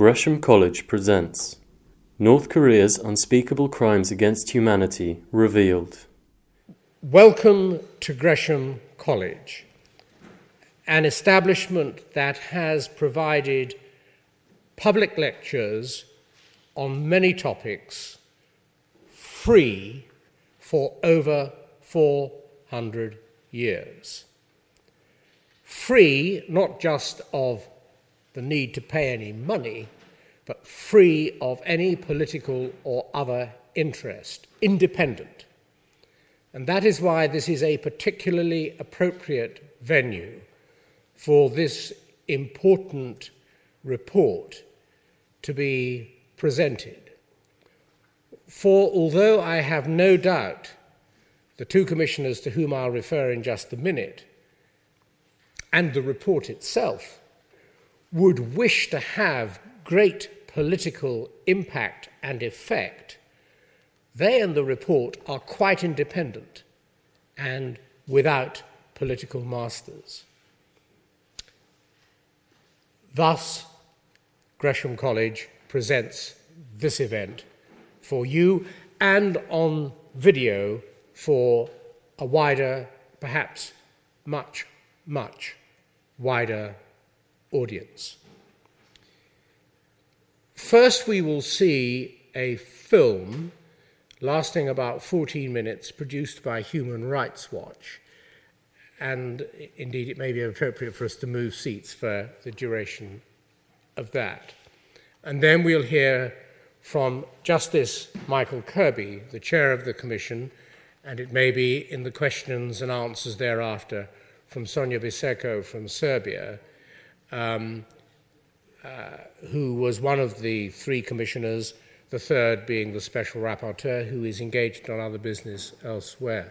Gresham College presents North Korea's Unspeakable Crimes Against Humanity Revealed. Welcome to Gresham College, an establishment that has provided public lectures on many topics free for over 400 years. Free not just of the need to pay any money, but free of any political or other interest, independent. And that is why this is a particularly appropriate venue for this important report to be presented. For although I have no doubt the two commissioners to whom I'll refer in just a minute and the report itself would wish to have great political impact and effect, they and the report are quite independent and without political masters. Thus, Gresham College presents this event for you and on video for a wider, perhaps much, much wider audience. First, we will see a film lasting about 14 minutes produced by Human Rights Watch. And indeed, it may be appropriate for us to move seats for the duration of that. And then we'll hear from Justice Michael Kirby, the chair of the Commission, and it may be in the questions and answers thereafter from Sonja Biserko from Serbia, um, uh, who was one of the three commissioners, the third being the special rapporteur, who is engaged on other business elsewhere.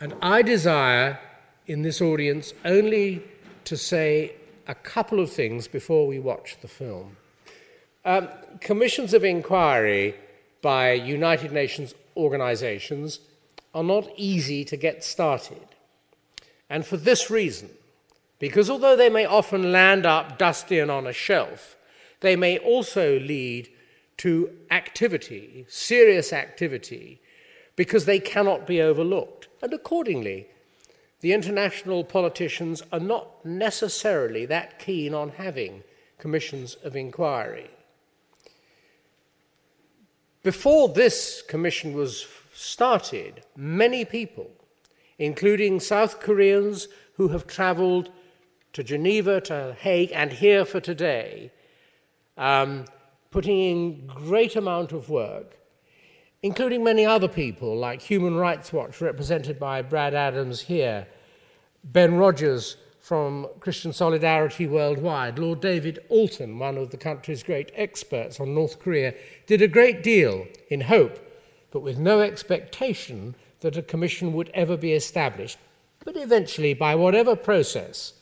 And I desire in this audience only to say a couple of things before we watch the film. Um, commissions of inquiry by United Nations organizations are not easy to get started. And for this reason, because although they may often land up dusty and on a shelf, they may also lead to activity, serious activity, because they cannot be overlooked. And accordingly, the international politicians are not necessarily that keen on having commissions of inquiry. Before this commission was started, many people, including South Koreans who have traveled to Geneva, to Hague, and here for today, um, putting in great amount of work, including many other people like Human Rights Watch, represented by Brad Adams here, Ben Rogers from Christian Solidarity Worldwide, Lord David Alton, one of the country's great experts on North Korea, did a great deal in hope, but with no expectation that a commission would ever be established. But eventually, by whatever process,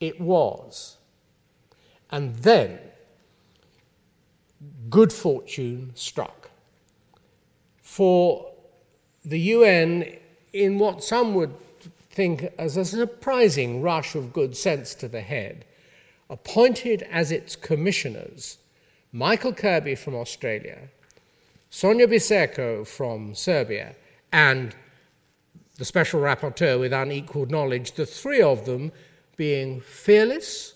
it was. And then good fortune struck. For the UN, in what some would think as a surprising rush of good sense to the head, appointed as its commissioners Michael Kirby from Australia, Sonja Biserko from Serbia, and the special rapporteur with unequaled knowledge, the three of them being fearless,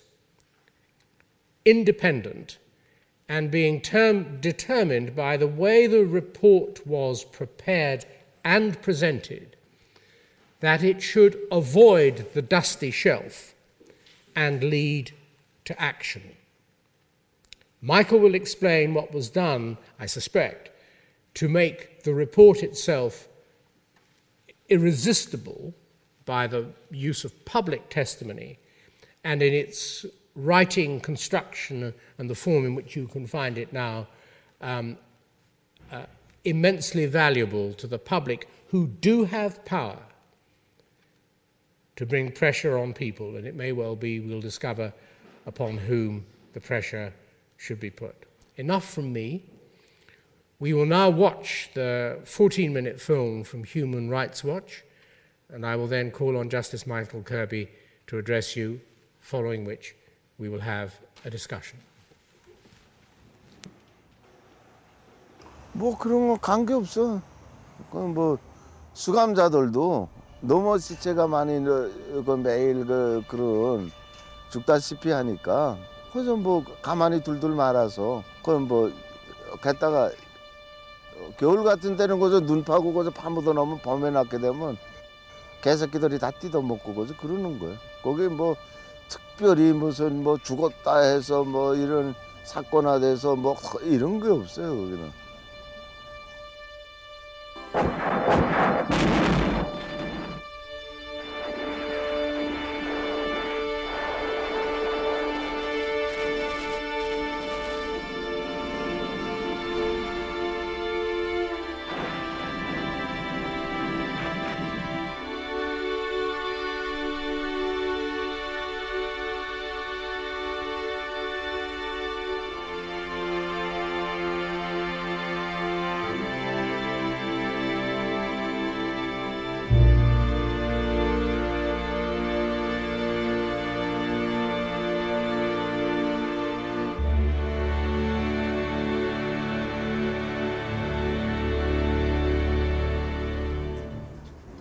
independent, and being term- determined by the way the report was prepared and presented that it should avoid the dusty shelf and lead to action. Michael will explain what was done, I suspect, to make the report itself irresistible by the use of public testimony and in its writing construction and the form in which you can find it now, um, uh, immensely valuable to the public who do have power to bring pressure on people, and it may well be we'll discover upon whom the pressure should be put. Enough from me. We will now watch the 14 minute film from Human Rights Watch and I will then call on Justice Michael Kirby to address you, following which we will have a discussion. 뭐 그런 거 관계 없어. 수감자들도 시체가 많이 그 매일 그 그런 죽다시피 하니까 그래서 뭐 가만히 둘둘 말아서 갔다가 겨울 같은 때는 그저 눈 파고 그저 파묻어 놓으면 되면 개새끼들이 다 뜯어먹고 거저 그러는 거예요. 거기 뭐 특별히 무슨 뭐 죽었다 해서 뭐 이런 사건화 돼서 뭐 이런 게 없어요 거기는.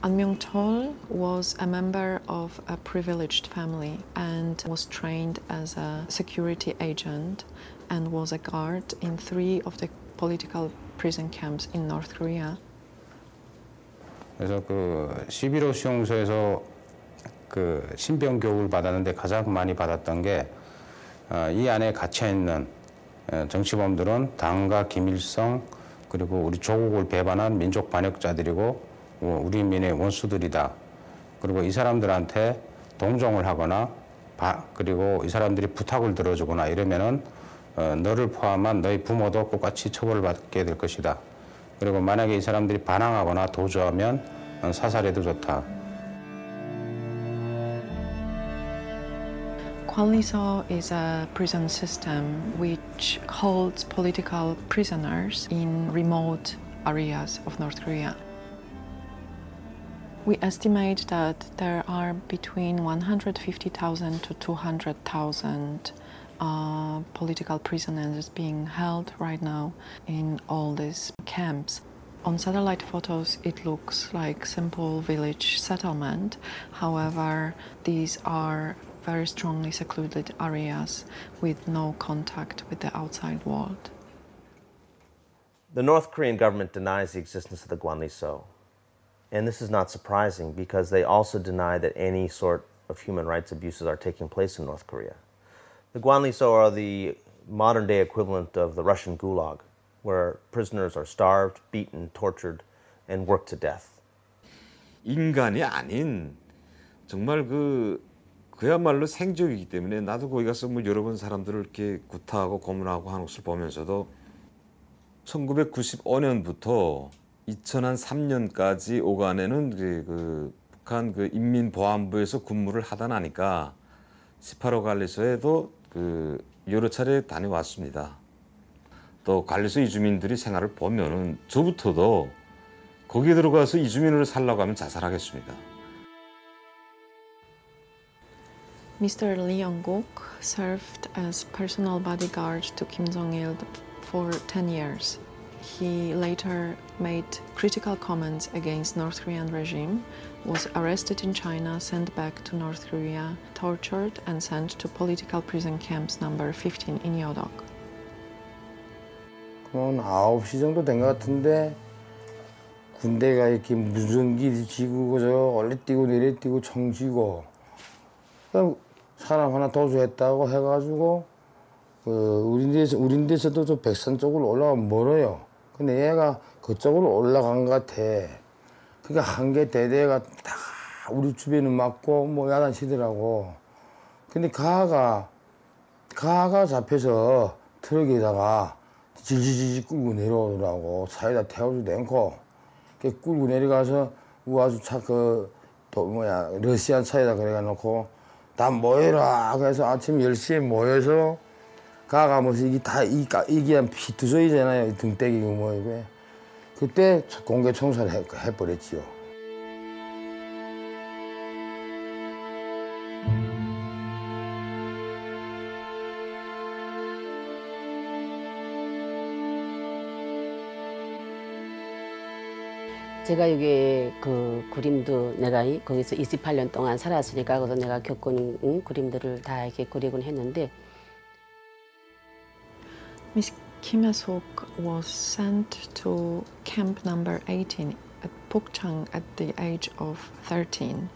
An Myung Chol was a member of a privileged family and was trained as a security agent and was a guard in three of the political prison camps in North Korea. 그래서 그 11호 수용소에서 그 신병 교육을 받았는데 가장 많이 받았던 게 이 안에 갇혀 있는 정치범들은 당과 김일성 그리고 우리 조국을 배반한 민족 반역자들이고 우리 민의 원수들이다. 그리고 이 사람들한테 동정을 하거나 그리고 이 사람들이 부탁을 들어주거나 이러면은 어, 너를 포함한 너희 부모도 똑같이 처벌을 받게 될 것이다. 그리고 만약에 이 사람들이 반항하거나 도주하면 사살해도 좋다. Kwalniso is a prison system which holds political prisoners in remote areas of North Korea. We estimate that there are between 150,000 to 200,000 uh, political prisoners being held right now in all these camps. On satellite photos, it looks like simple village settlement. However, these are very strongly secluded areas with no contact with the outside world. The North Korean government denies the existence of the Kwanliso. And this is not surprising because they also deny that any sort of human rights abuses are taking place in North Korea. The Kwanliso are the modern day equivalent of the Russian Gulag, where prisoners are starved, beaten, tortured, and worked to death. 인간이 아닌 정말 그 그야말로 생적이기 때문에 나도 거기 가서 뭐 여러 번 사람들을 이렇게 구타하고 고문하고 하는 것을 보면서도 1995년부터 2003년까지 오간에는 그, 그 북한 그 인민보안부에서 근무를 하다 나니까 18호 관리소에도 그 여러 차례 다녀왔습니다. 또 관리소 이주민들이 생활을 보면은 저부터도 거기 들어가서 이주민으로 살라고 하면 자살하겠습니다. Mr. Lee Young-guk served as personal bodyguard to Kim Jong-il for 10 years. He later made critical comments against North Korean regime, was arrested in China, sent back to North Korea, tortured and sent to political prison camps number 15 in Yodok. 그건 9시 정도 된 것 같은데 군대가 이렇게 무전기 지고 저 올리뛰고 내리뛰고 청 쥐고 사람 하나 도주했다고 해가지고 그 우린데서 우린데서도 저 백산 쪽으로 올라가면 멀어요. 근데 얘가 그쪽으로 올라간 것 같아. 그러니까 한개 대대가 다 우리 주변을 막고 뭐 야단치더라고. 근데 가가 가가 잡혀서 트럭에다가 질질질 끌고 내려오더라고. 사이다 태워주도 않고. 끌고 내려가서 우아주 차그 또 뭐야 러시안 차에다 그래가 놓고 다 모여라 그래서 아침 10시에 모여서 가가면서 이게 다 이, 이게 한 피투성이잖아요. 등대기고 뭐 이게. 그때 공개 청소를 해, 해버렸지요. 제가 여기 그 그림도 내가 이- 거기서 28년 동안 살았으니까 그래서 내가 겪은 응, 그림들을 다 이렇게 그리곤 했는데 Miss Kim Hye-sook was sent to camp number 18 at Pukchang at the age of 13.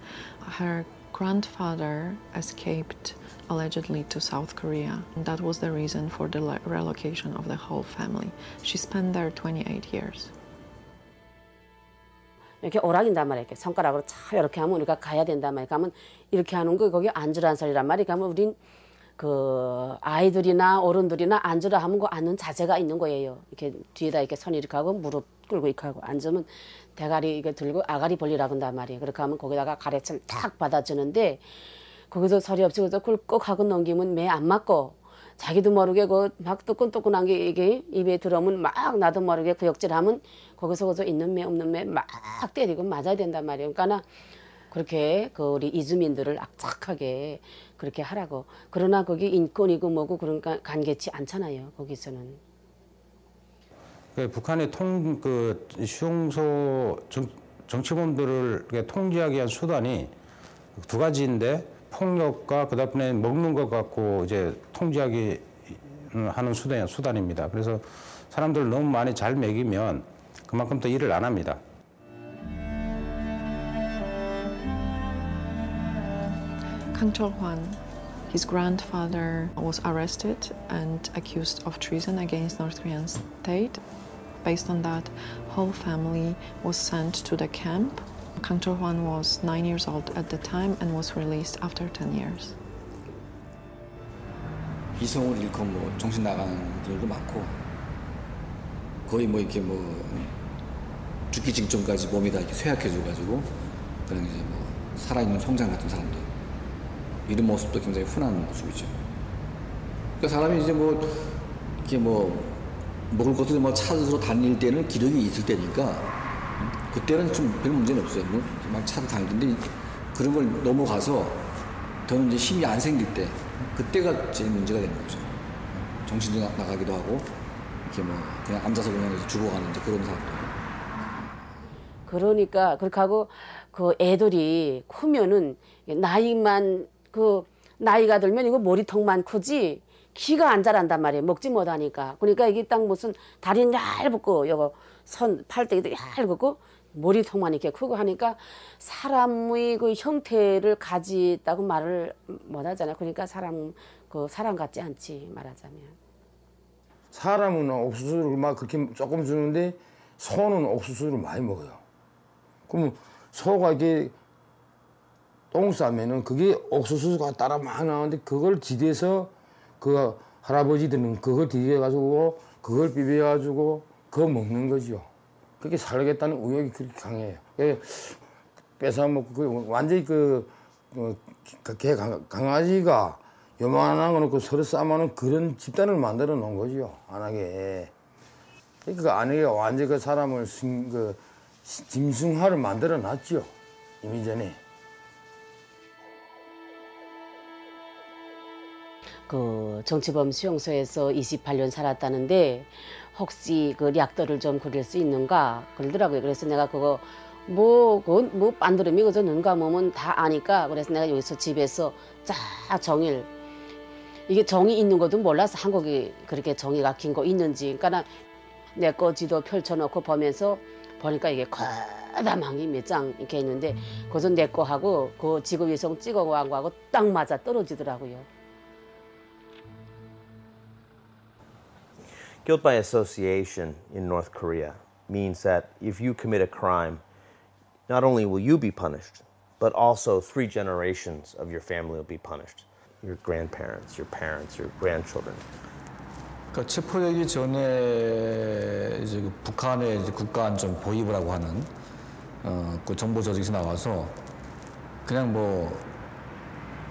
Her grandfather escaped allegedly to South Korea. That was the reason for the relocation of the whole family. She spent there 28 years. 이렇게 오락인단 말이야. 이렇게 손가락으로 차 이렇게 하면 우리가 가야 된다 말이야. 가면 이렇게 하는 거 거기 앉으란 소리란 말이야. 가면 우린 그 아이들이나 어른들이나 앉으라 하면 그 앉는 자세가 있는 거예요. 이렇게 뒤에다 이렇게 손 이렇게 하고 무릎 꿇고 이렇게 하고 앉으면 대가리 이게 들고 아가리 벌리라고 한단 말이에요. 그렇게 하면 거기다가 가래철 탁 받아주는데 거기서 소리 없이 그저 꿀꺽 하고 넘기면 매 안 맞고 자기도 모르게 그 막 뜨끈뜨끈한 게 이게 입에 들어오면 막 나도 모르게 구역질하면 거기서 그저 있는 매 없는 매 막 때리고 맞아야 된단 말이에요. 그러니까 나 그렇게 그 우리 이주민들을 악착하게 그렇게 하라고. 그러나 거기 인권이고 뭐고 그러니까 간개치 않잖아요. 거기서는. 그 북한의 통, 그, 수용소 정, 정치범들을 통제하기 위한 수단이 두 가지인데 폭력과 그 다음에 먹는 것 갖고 이제 통제하기 하는 수단, 수단입니다. 그래서 사람들 너무 많이 잘 먹이면 그만큼 더 일을 안 합니다. Kang Chol-hwan, his grandfather was arrested and accused of treason against North Korean state. Based on that, whole family was sent to the camp. Kang Chol-hwan was nine years old at the time and was released after 10 years. 이성을 잃고 뭐 정신 나가는 분들도 많고 거의 뭐 이렇게 뭐 죽기 직전까지 몸이 다 이렇게 쇠약해져가지고 그런 이제 뭐 살아있는 성장 같은 사람들 이런 모습도 굉장히 흔한 모습이죠. 그러니까 사람이 이제 뭐 이렇게 뭐 먹을 것을 뭐 찾으러 다닐 때는 기력이 있을 때니까 그때는 좀 별 문제는 없어요. 뭐막 찾아 다니던데 그런 걸 넘어가서 더는 이제 힘이 안 생길 때 그때가 제일 문제가 되는 거죠. 정신도 나- 나가기도 하고 이렇게 뭐 그냥 앉아서 그냥 죽어가는 이제 그런 사람들. 그러니까 그렇게 하고 그 애들이 크면은 나이만 그 나이가 들면 이거 머리통만 크지 키가 안 자란단 말이에요. 먹지 못하니까. 그러니까 이게 딱 무슨 다리는 얇고 요거 손 팔대기도 얇고 머리통만 이렇게 크고 하니까 사람의 그 형태를 가지다고 말을 못 하잖아요. 그러니까 사람 그 사람 같지 않지 말하자면. 사람은 옥수수를 막 그렇게 조금 주는데 소는 옥수수를 많이 먹어요. 그럼 소가 이렇게 똥 싸면은 그게 옥수수가 따라 막 나오는데 그걸 지대서 그 할아버지들은 그걸 뒤에 가지고 그걸 비벼 가지고 그거 먹는 거죠. 그렇게 살겠다는 의욕이 그렇게 강해요. 그 뺏어 먹고 그 완전히 그, 그, 그 개, 강- 강아지가 요만한 거 놓고 서로 싸우는 그런 집단을 만들어 놓은 거죠. 안 하게. 그 안에 완전 그 사람을 심, 그 시- 짐승화를 만들어 놨죠. 이미 전에. 그 정치범 수용소에서 28년 살았다는데 혹시 그 약도를 좀 그릴 수 있는가 그러더라고요. 그래서 내가 그거 뭐그뭐 반드름이 그저 눈과 몸은 다 아니까 그래서 내가 여기서 집에서 쫙 정일 이게 정이 있는 것도 몰라서 한국이 그렇게 정이가 긴 거 있는지 그러니까 내 거 지도 펼쳐놓고 보면서 보니까 이게 커다만 게몇 장 이렇게 있는데 그래서 내거 하고 그 지구 위성 찍어간 거하고 딱 맞아 떨어지더라고요. Guilt by association in North Korea means that if you commit a crime, not only will you be punished, but also three generations of your family will be punished. Your grandparents, your parents, your grandchildren. 그러니까 체포되기 전에 이제 그 북한의 이제 국가안전 보위부라고 하는 어, 그 정보 조직에서 나와서 그냥 뭐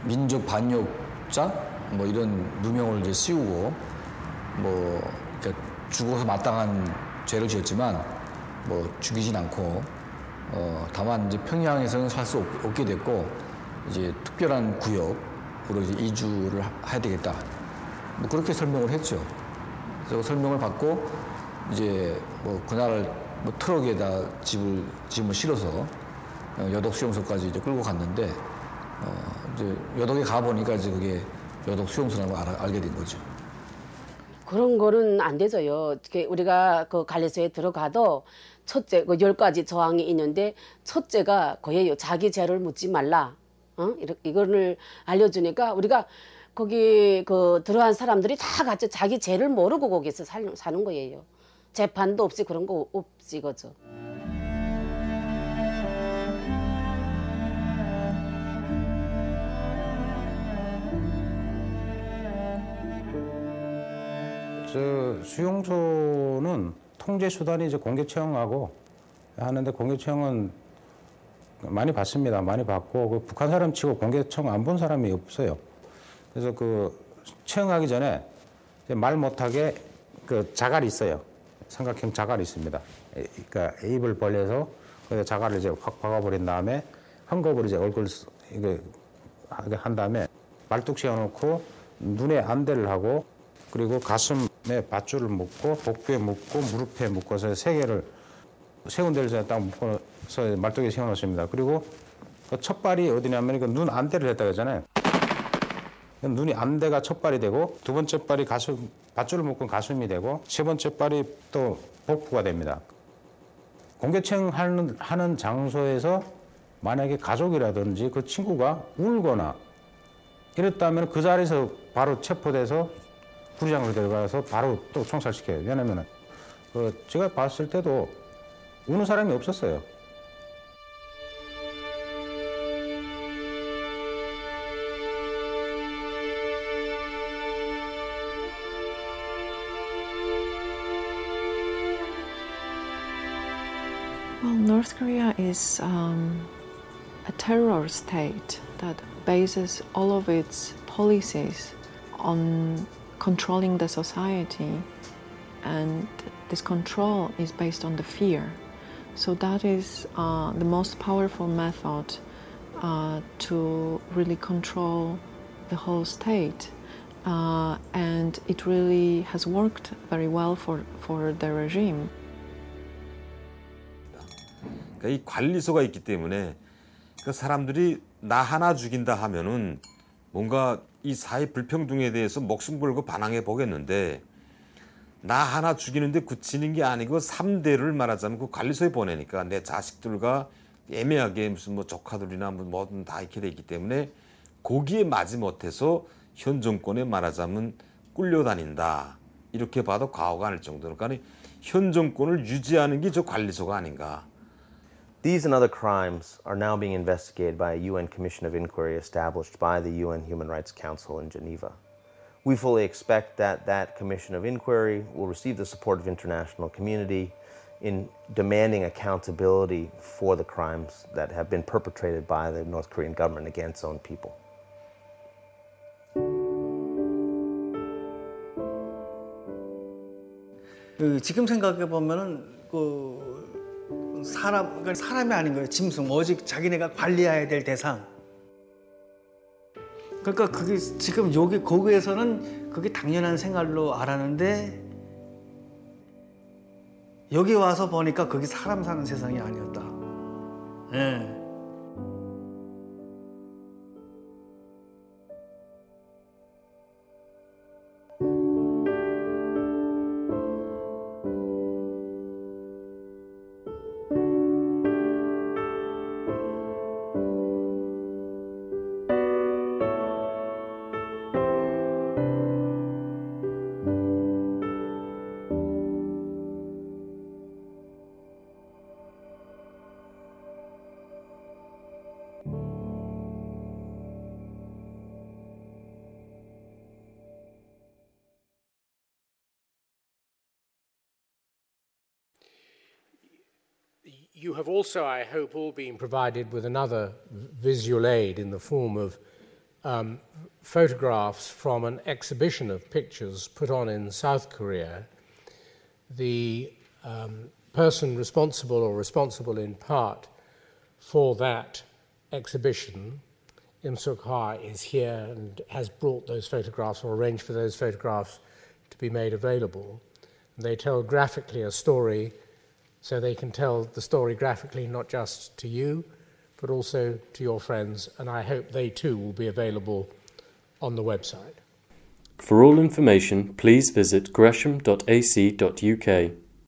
민족 반역자 뭐 이런 누명을 이제 씌우고 뭐 그러니까 죽어서 마땅한 죄를 지었지만 뭐 죽이진 않고 어, 다만 이제 평양에서는 살 수 없게 됐고 이제 특별한 구역으로 이제 이주를 하- 해야 되겠다. 뭐 그렇게 설명을 했죠. 그래서 설명을 받고 이제 뭐 그날 뭐 트럭에다 집을 짐을 실어서 어, 여덕 수용소까지 이제 끌고 갔는데 어, 이제 여덕에 가 보니까 이제 그게 여덕 수용소라고 알아, 알게 된 거죠. 그런 거는 안 되죠요. 우리가 그 관리소에 들어가도 첫째 그 열 가지 저항이 있는데 첫째가 그예요. 자기 죄를 묻지 말라. 어? 이거를 알려주니까 우리가 거기 그 들어간 사람들이 다 같이 자기 죄를 모르고 거기서 살, 사는 거예요. 재판도 없이 그런 거 없지 그죠. 저 수용소는 통제 수단이 이제 공개 채용하고 하는데 공개 채용은 많이 받습니다. 많이 받고 그 북한 사람 치고 공개 채용 안 본 사람이 없어요. 그래서 그 채용하기 전에 말 못하게 그 자갈이 있어요. 삼각형 자갈이 있습니다. 에- 그러니까 입을 벌려서 그 자갈을 이제 확 박아버린 다음에 헝겊으로 이제 얼굴 하게 한 다음에 말뚝 씌워놓고 눈에 안대를 하고 그리고 가슴 에 밧줄을 묶고 복부에 묶고 무릎에 묶어서 세 개를 세 군데를 딱 묶어서 말뚝에 세워놓습니다. 그리고 그 첫발이 어디냐면 그 눈 안대를 했다고 했잖아요. 그 눈이 안대가 첫 발이 되고 두 번째 발이 가슴 밧줄을 묶은 가슴이 되고 세 번째 발이 또 복부가 됩니다. 공개체험하는 하는 장소에서 만약에 가족이라든지 그 친구가 울거나 이랬다면 그 자리에서 바로 체포돼서 구리장으로 들어가서 바로 또 총살시켜요. 왜냐면은 그 제가 봤을 때도 우는 사람이 없었어요. Well, North Korea is um, a terror state that bases all of its policies on controlling the society, and this control is based on the fear. So, that is uh, the most powerful method uh, to really control the whole state. Uh, and it really has worked very well for, for the regime. 그러니까 이 관리소가 있기 때문에 그 사람들이 나 하나 죽인다 하면은 뭔가 이 사회 불평등에 대해서 목숨 걸고 반항해 보겠는데 나 하나 죽이는데 그치는 게 아니고 3대를 말하자면 그 관리소에 보내니까 내 자식들과 애매하게 무슨 뭐 조카들이나 뭐 뭐든 다 이렇게 돼 있기 때문에 거기에 마지 못해서 현 정권에 말하자면 끌려다닌다. 이렇게 봐도 과오가 아닐 정도로. 그러니까 현 정권을 유지하는 게 저 관리소가 아닌가 These and other crimes are now being investigated by a UN Commission of Inquiry established by the UN Human Rights Council in Geneva. We fully expect that that Commission of Inquiry will receive the support of international community in demanding accountability for the crimes that have been perpetrated by the North Korean government against its own people. 그 지금 생각해 보면은 그 사람 그러니까 사람이 아닌 거예요. 짐승 오직 자기네가 관리해야 될 대상. 그러니까 그게 지금 여기 거기에서는 그게 당연한 생활로 알았는데 여기 와서 보니까 그게 사람 사는 세상이 아니었다. 예. You have also, I hope, all been provided with another visual aid in the form of um, photographs from an exhibition of pictures put on in South Korea. The um, person responsible, or responsible in part, for that exhibition, Im Suk Ha, is here and has brought those photographs or arranged for those photographs to be made available. They tell graphically a story so they can tell the story graphically, not just to you, but also to your friends. And I hope they too will be available on the website. For all information, please visit gresham.ac.uk.